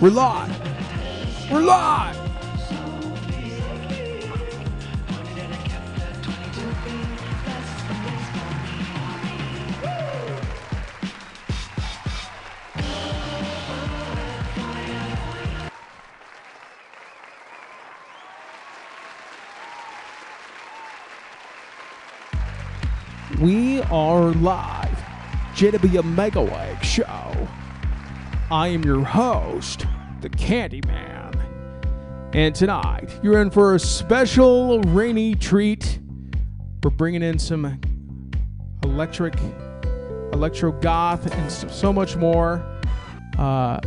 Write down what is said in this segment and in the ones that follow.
We're live. We're live. We are live. JW Megaweg Show. I am your host, the Candyman. And tonight, you're in for a special rainy treat. We're bringing in some electric, electro goth, and so, much more. Uh,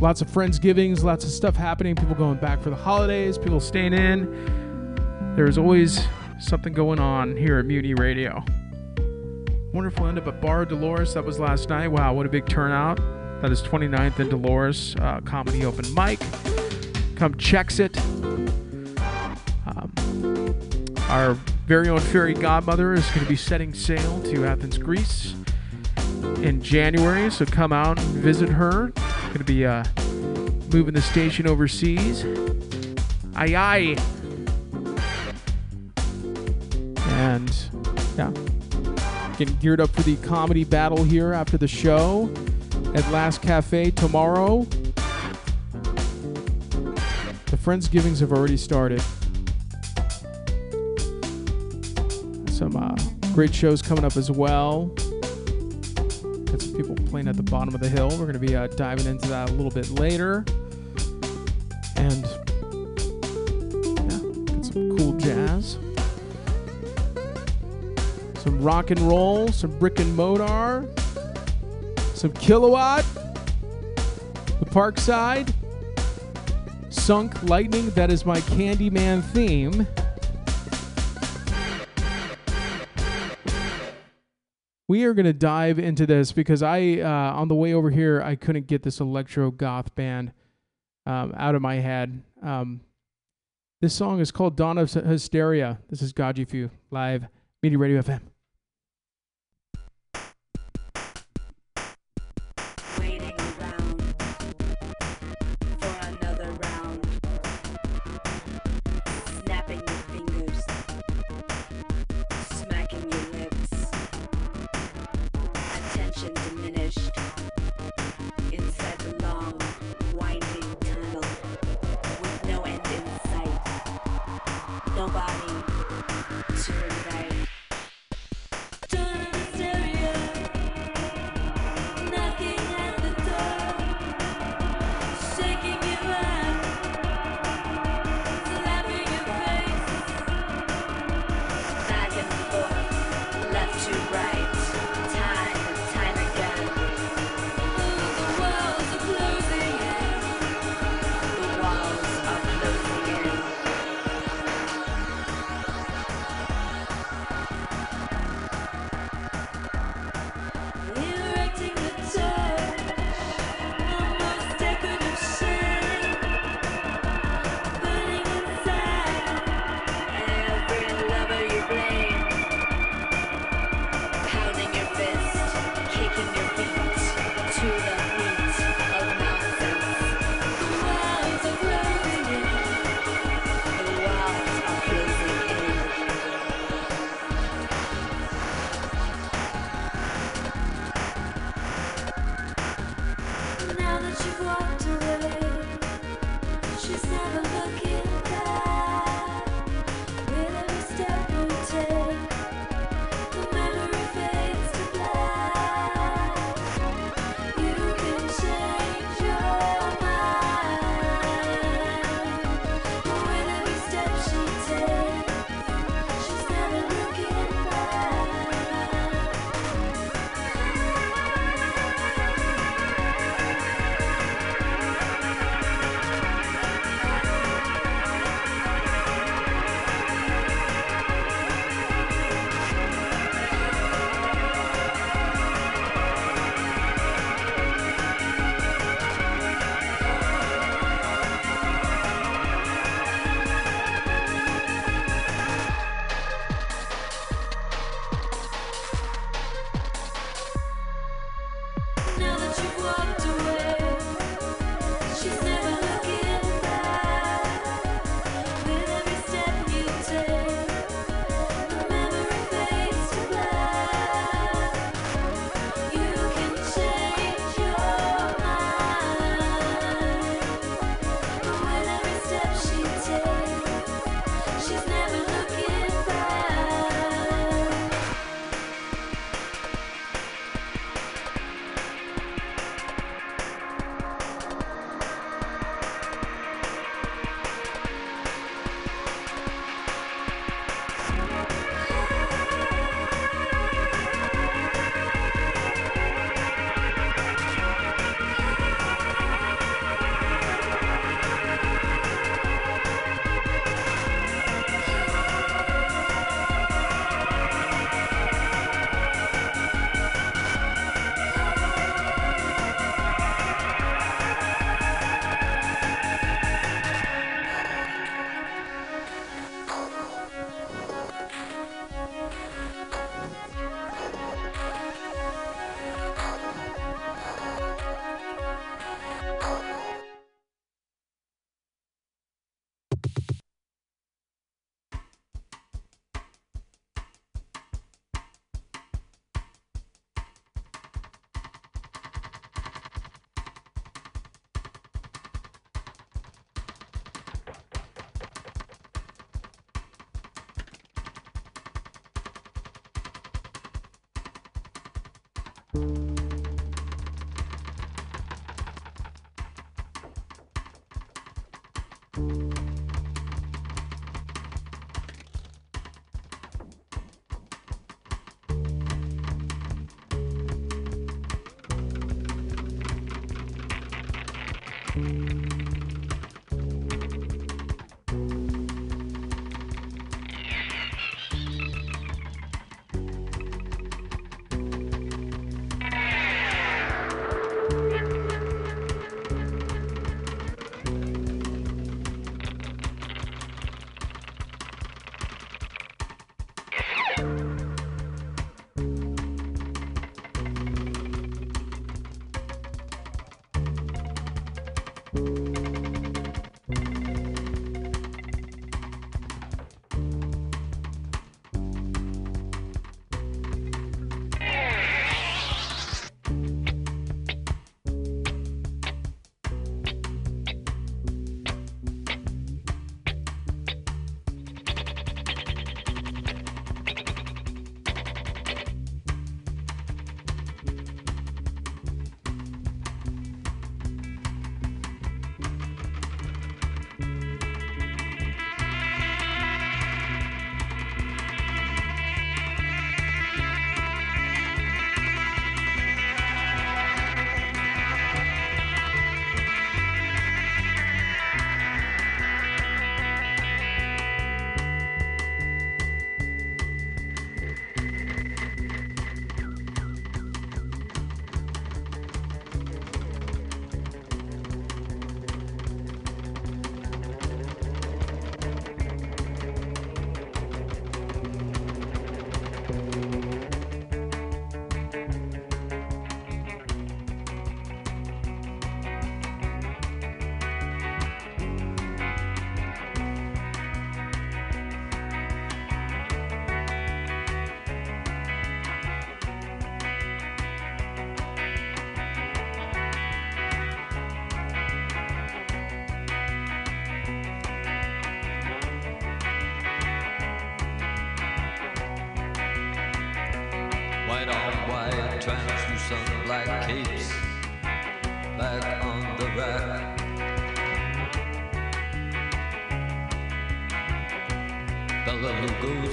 lots of friendsgivings, lots of stuff happening. People going back for the holidays, people staying in. There's always something going on here at Mutiny Radio. Wonderful end up at Bar Dolores. That was last night. Wow, what a big turnout. That is 29th and Dolores uh, Comedy Open Mic. Come checks it. Um, our very own fairy godmother is going to be setting sail to Athens, Greece in January. So come out and visit her. Going to be uh, moving the station overseas. Aye aye. And yeah, getting geared up for the comedy battle here after the show at Last Cafe tomorrow. The Friendsgivings have already started. Some uh, great shows coming up as well. Got some people playing at the bottom of the hill. We're going to be uh, diving into that a little bit later. And yeah, got some cool jazz some rock and roll, some brick and mortar, some kilowatt, the Parkside, Sunk Lightning. That is my Candyman theme. We are going to dive into this because I, uh, on the way over here, I couldn't get this electro goth band um, out of my head. Um, this song is called Dawn of Hysteria. This is Gaji Fu live, Mutiny Radio FM.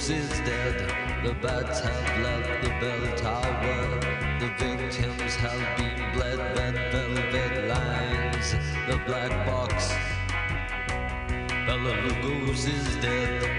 is dead. The bats have left the bell tower. The victims have been bled red velvet lines. The black box. Bella Lugos is dead.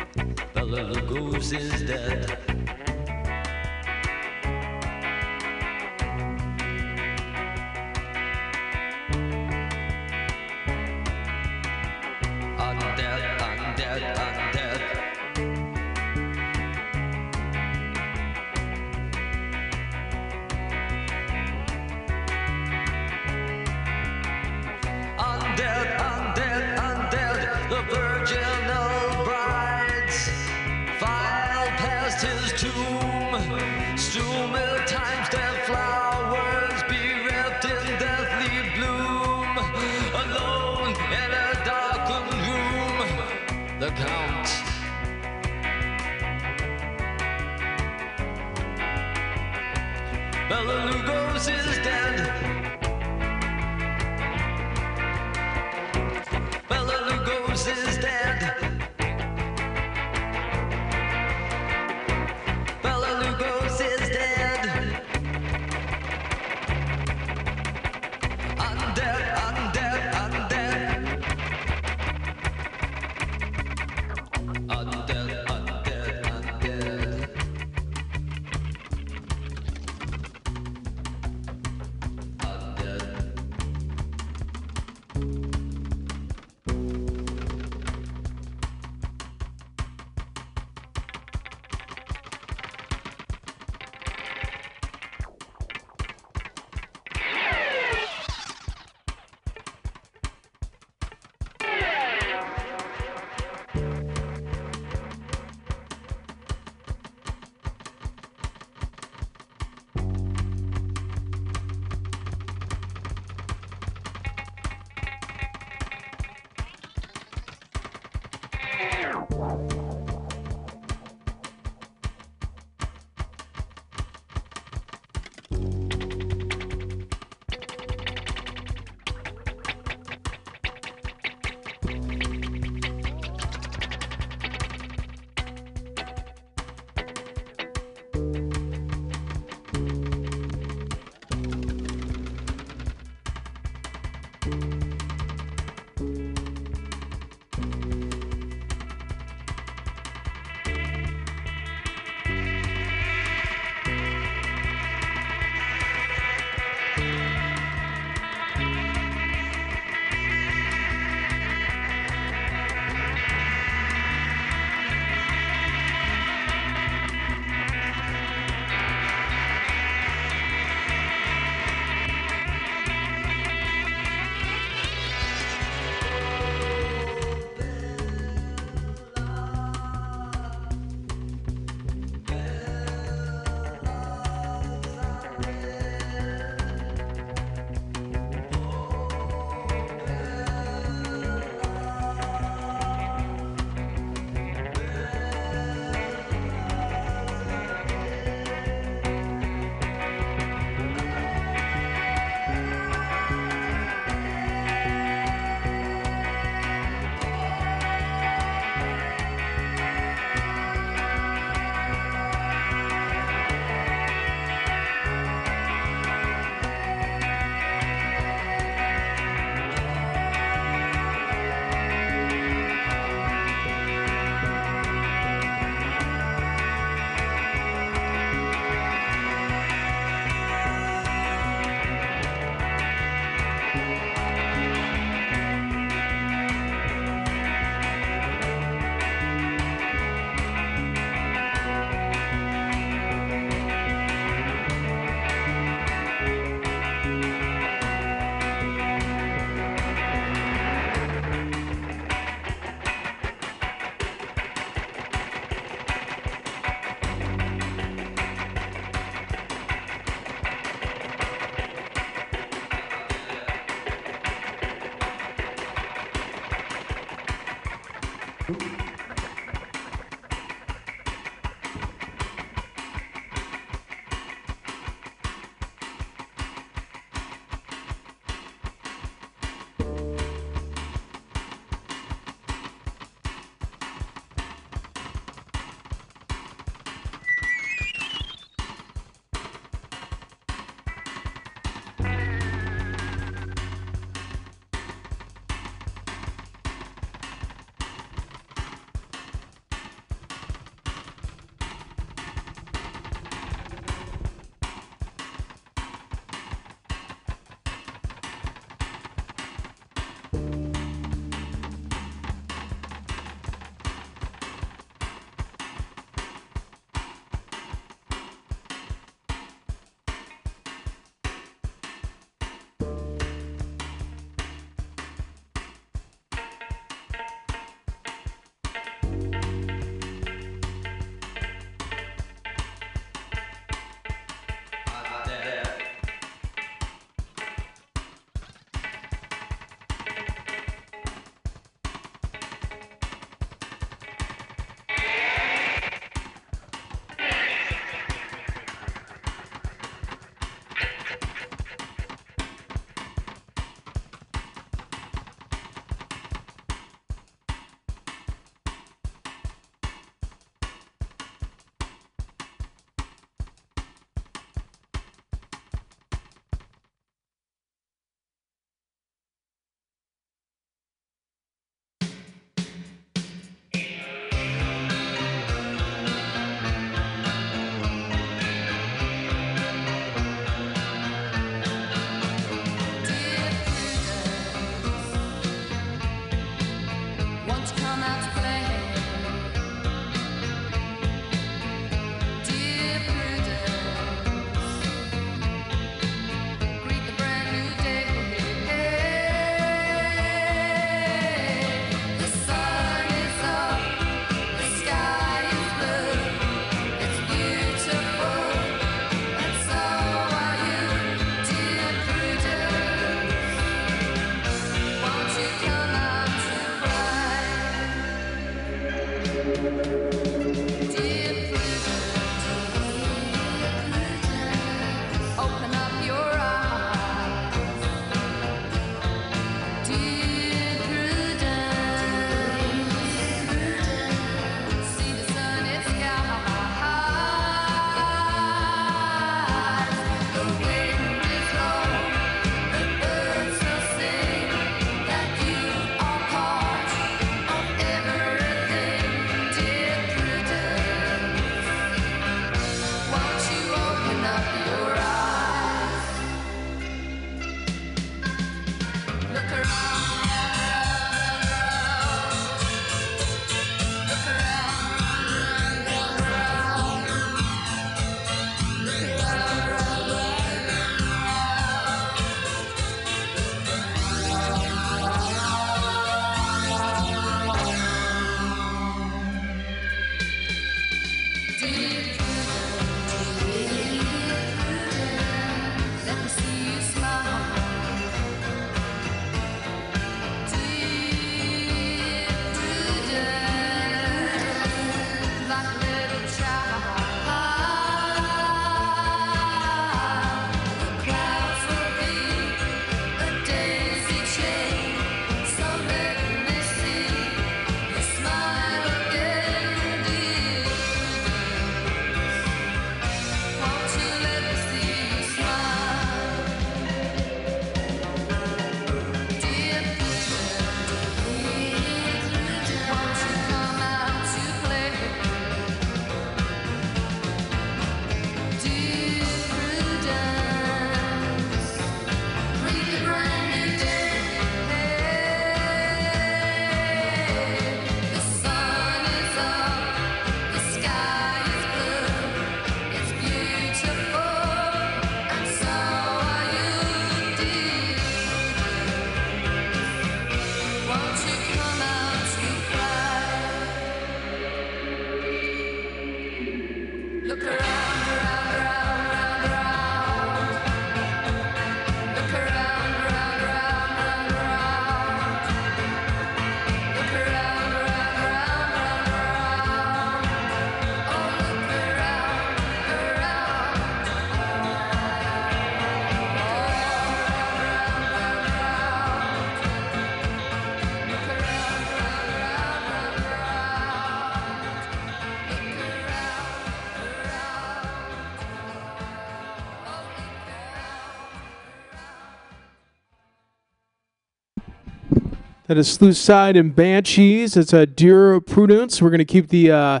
That is side and Banshees. It's a Dear Prudence. We're going to keep the uh,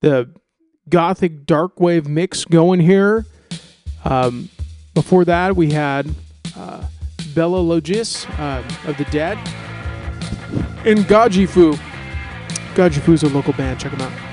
the gothic dark wave mix going here. Um, before that, we had uh, Bela Lugosi's uh, of the Dead and Gajifu. Gajifu's a local band. Check them out.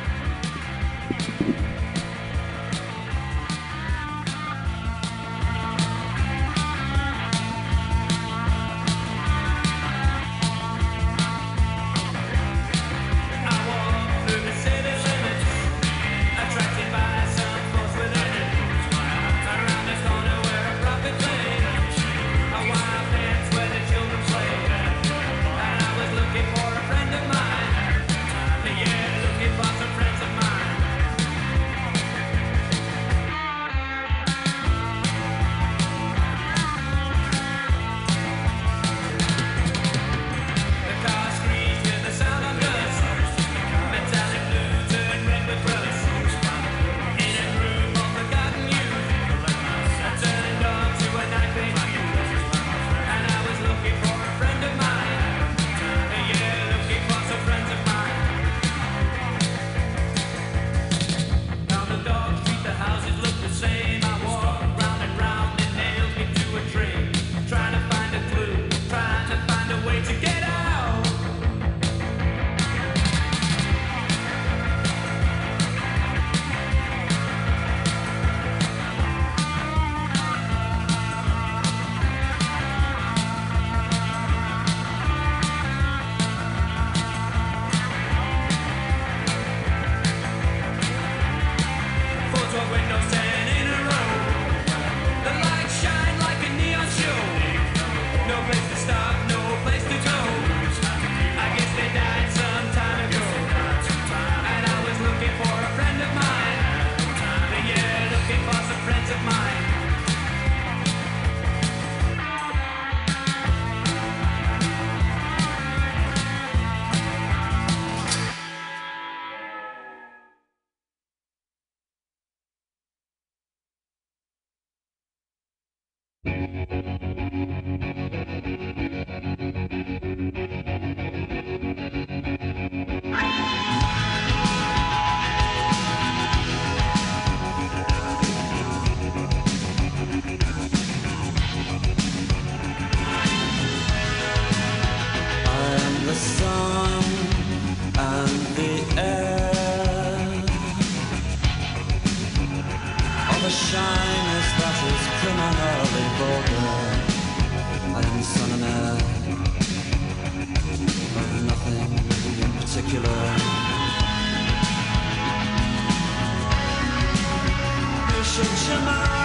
the shyness that is criminally vulgar. I am son and heir of nothing in particular. Bishop Jamal.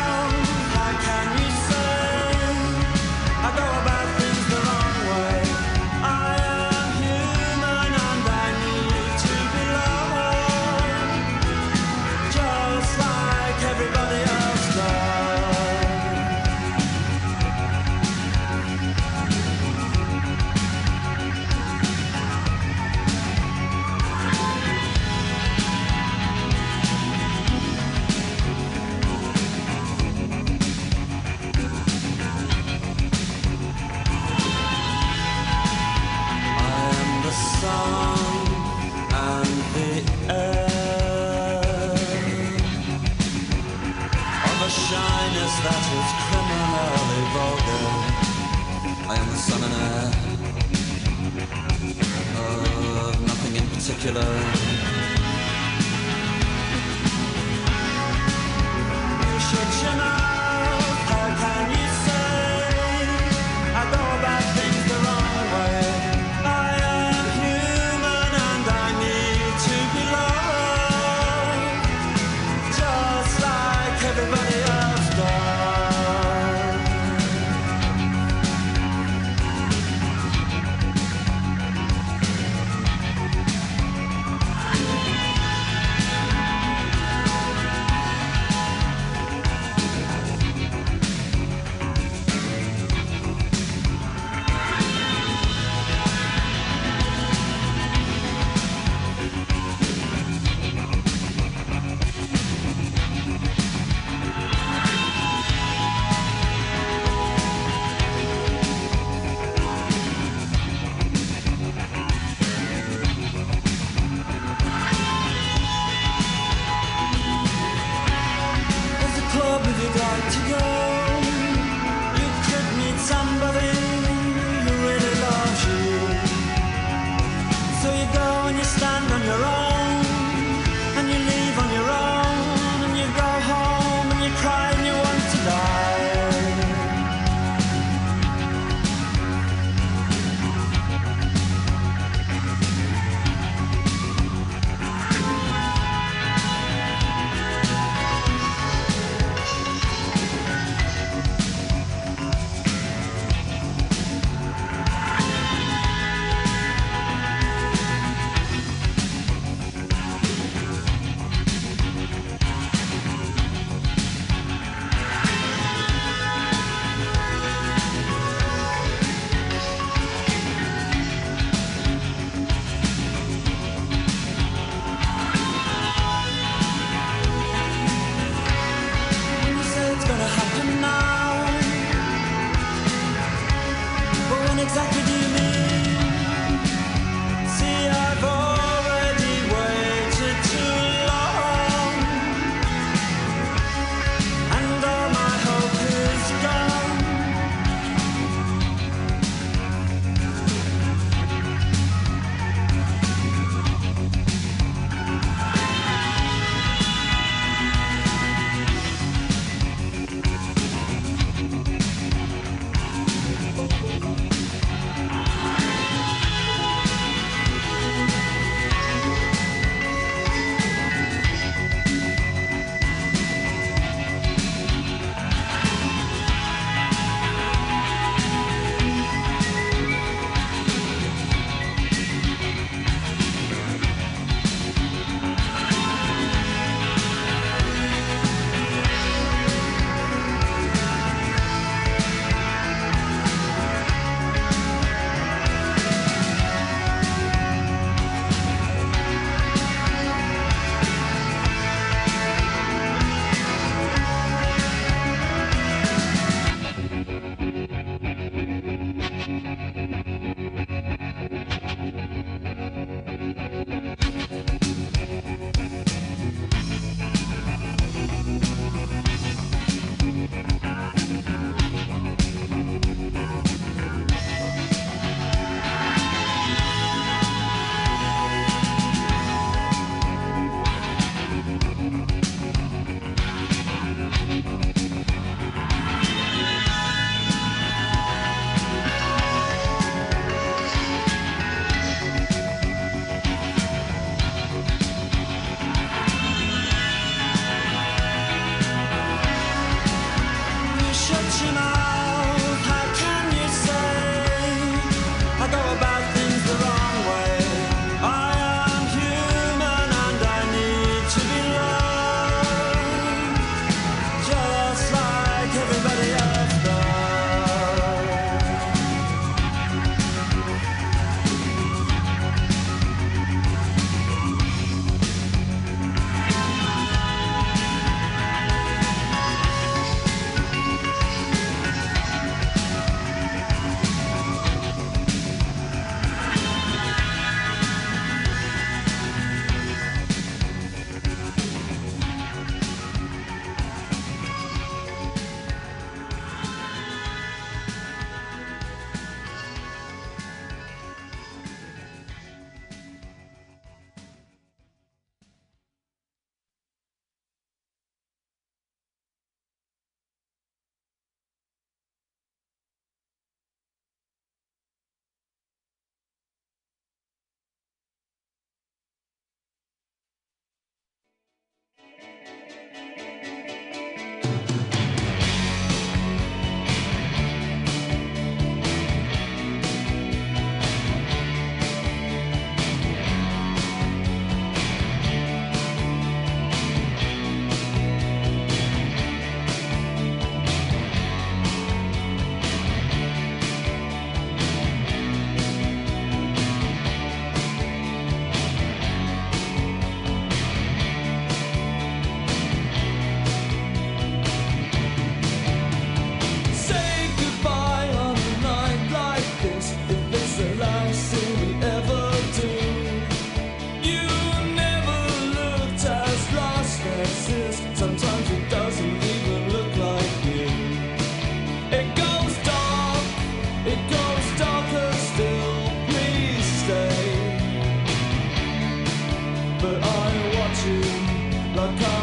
like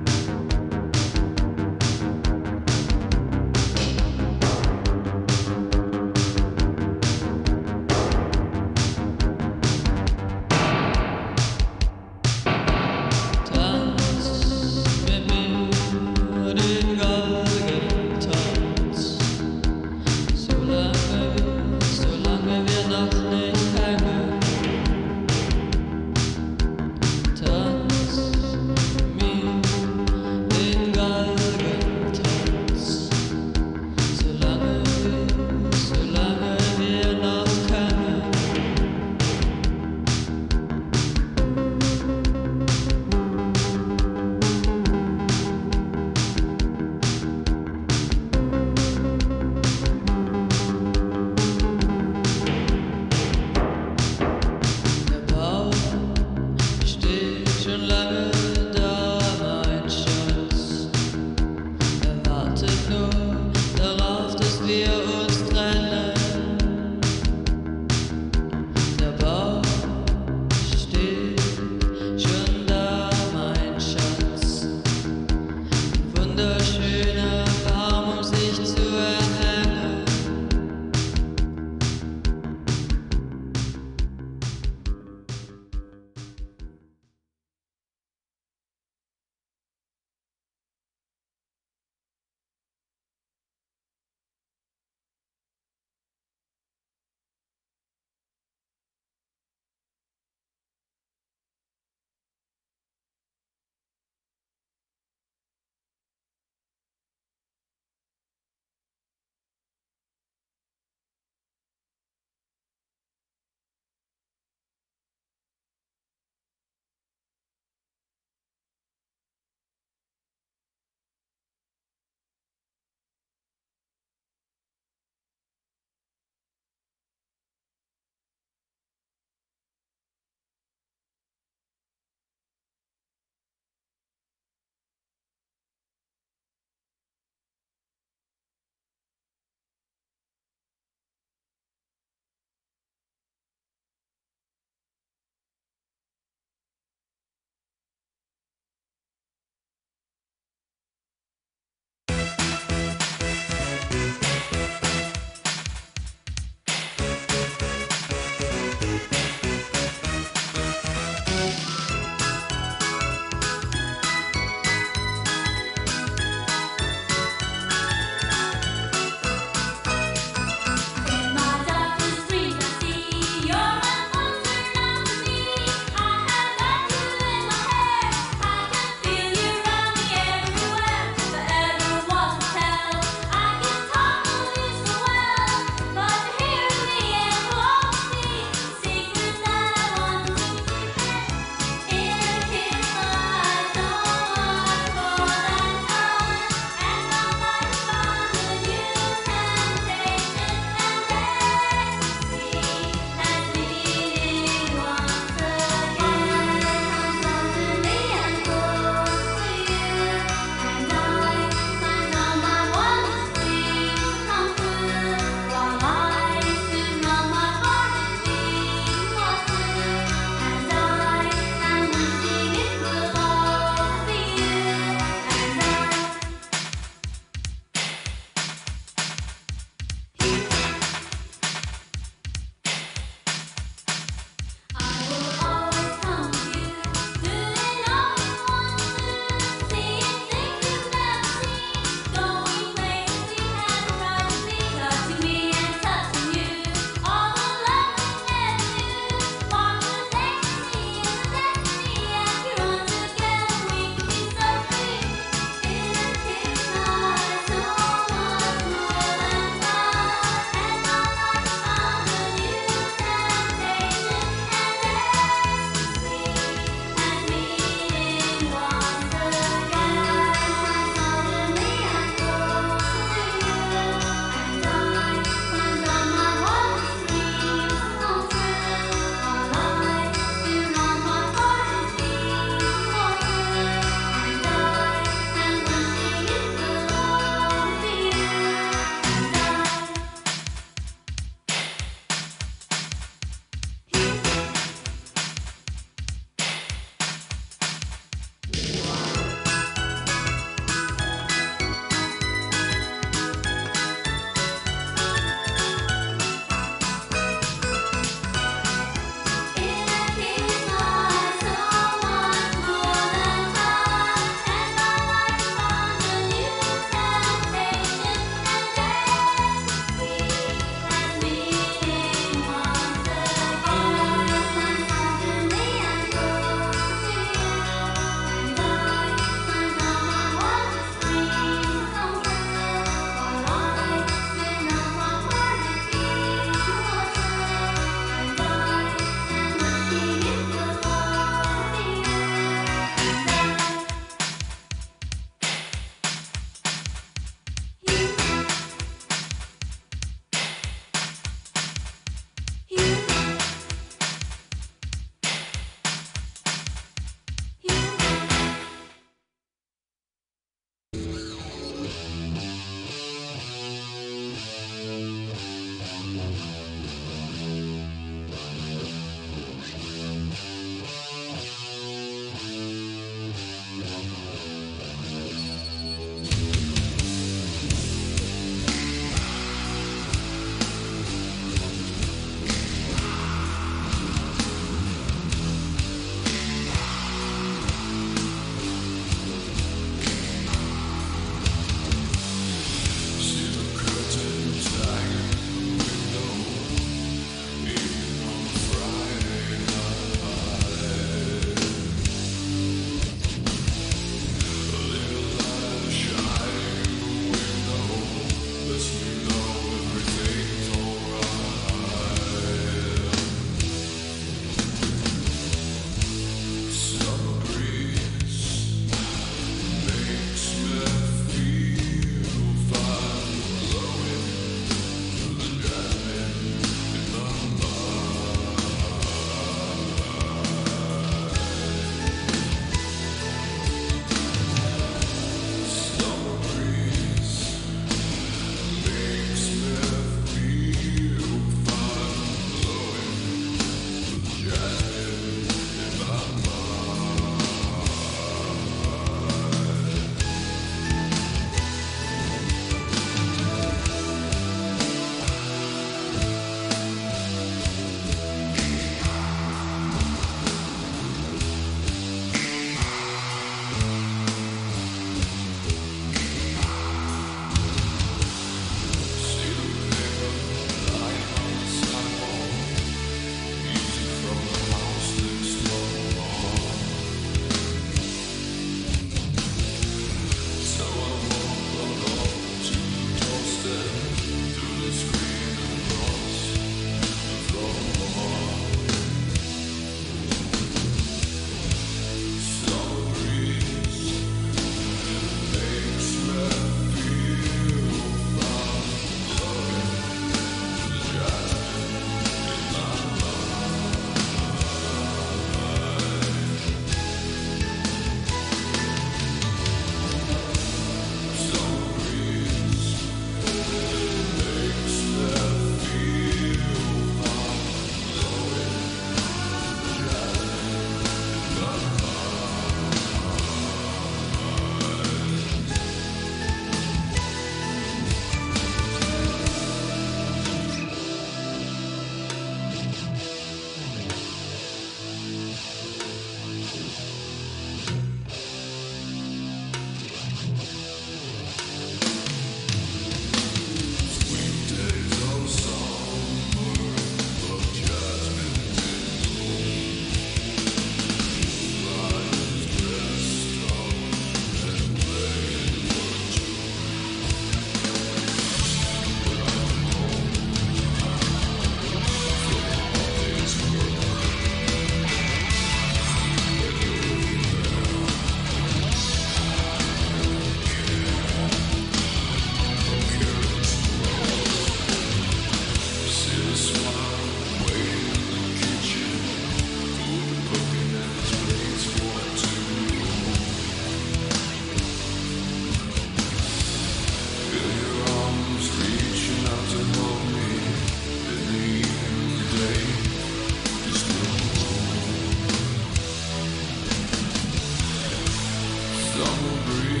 Jasmine in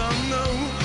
I know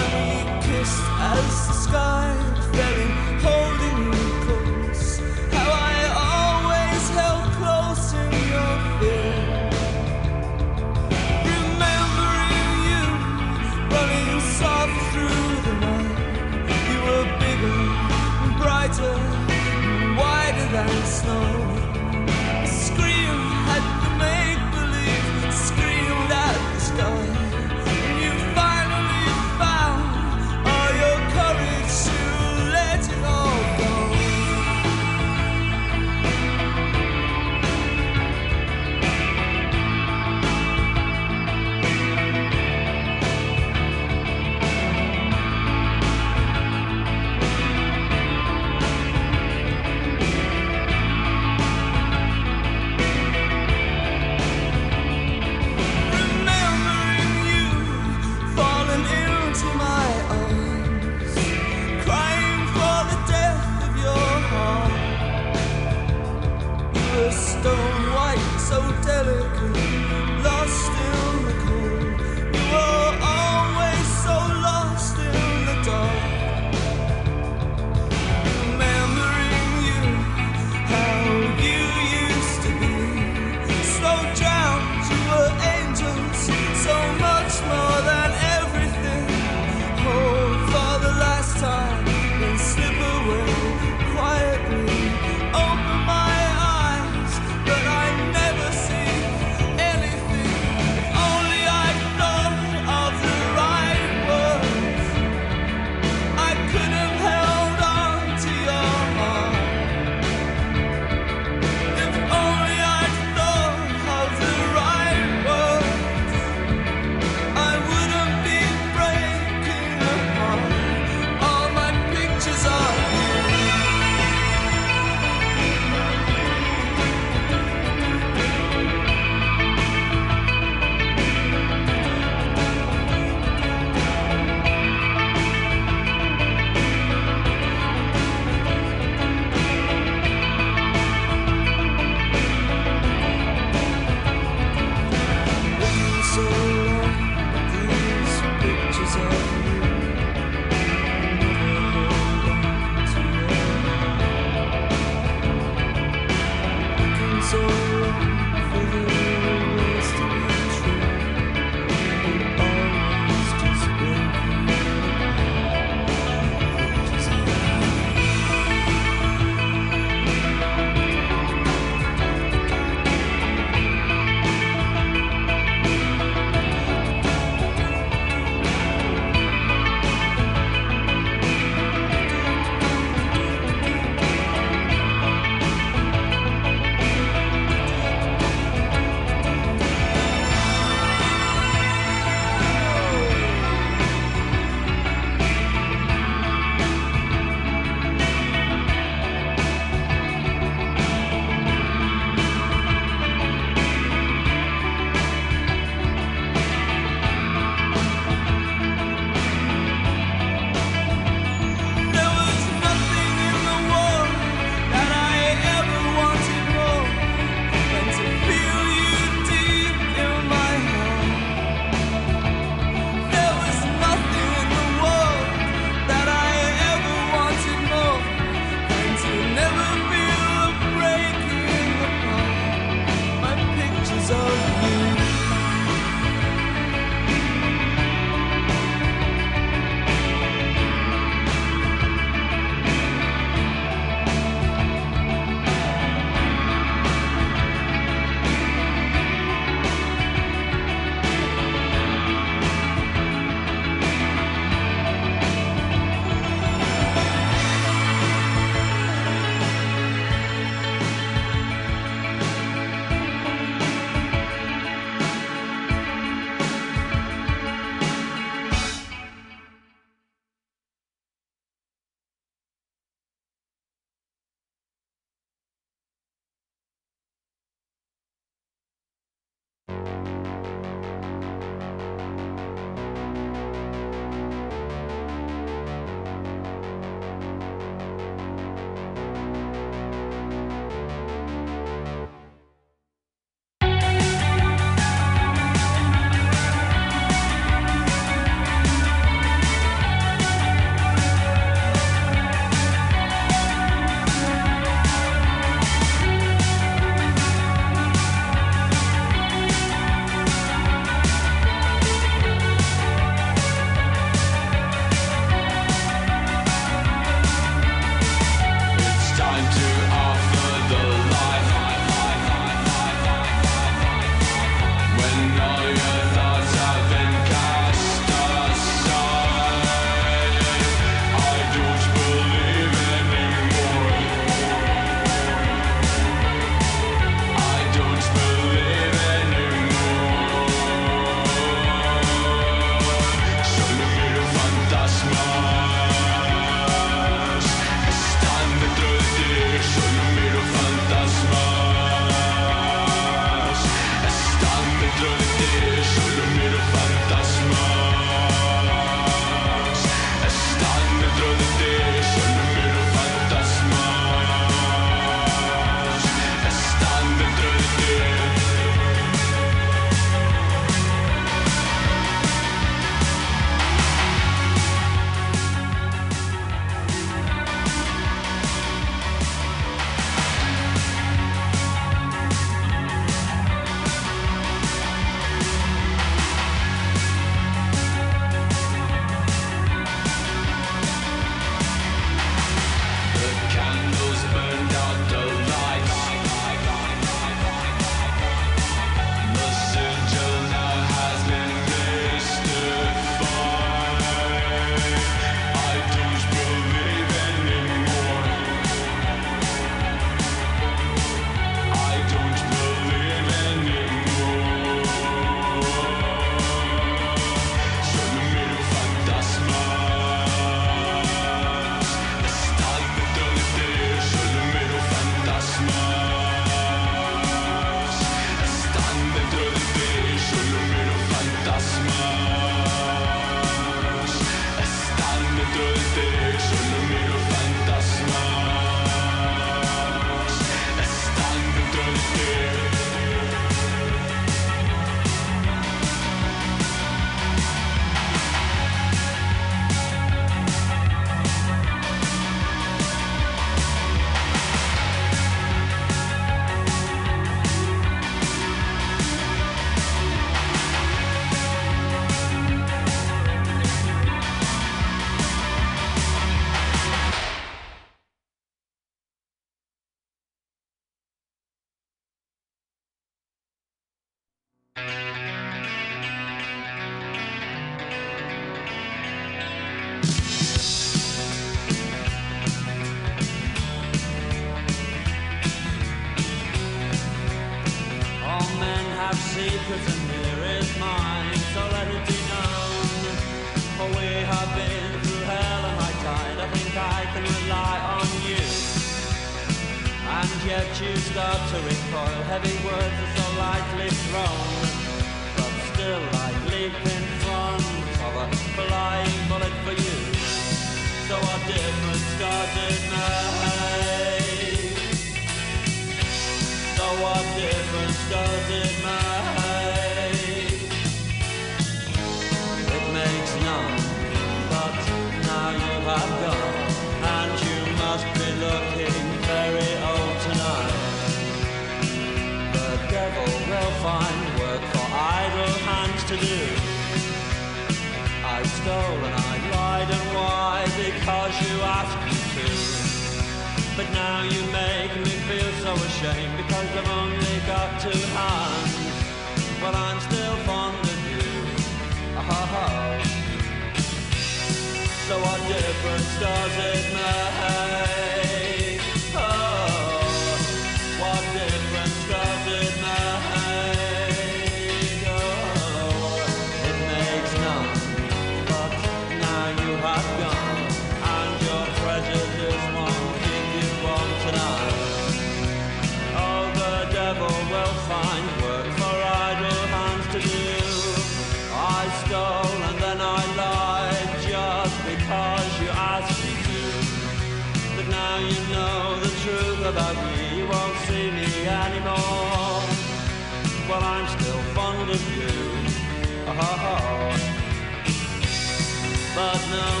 but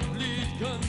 Stigmata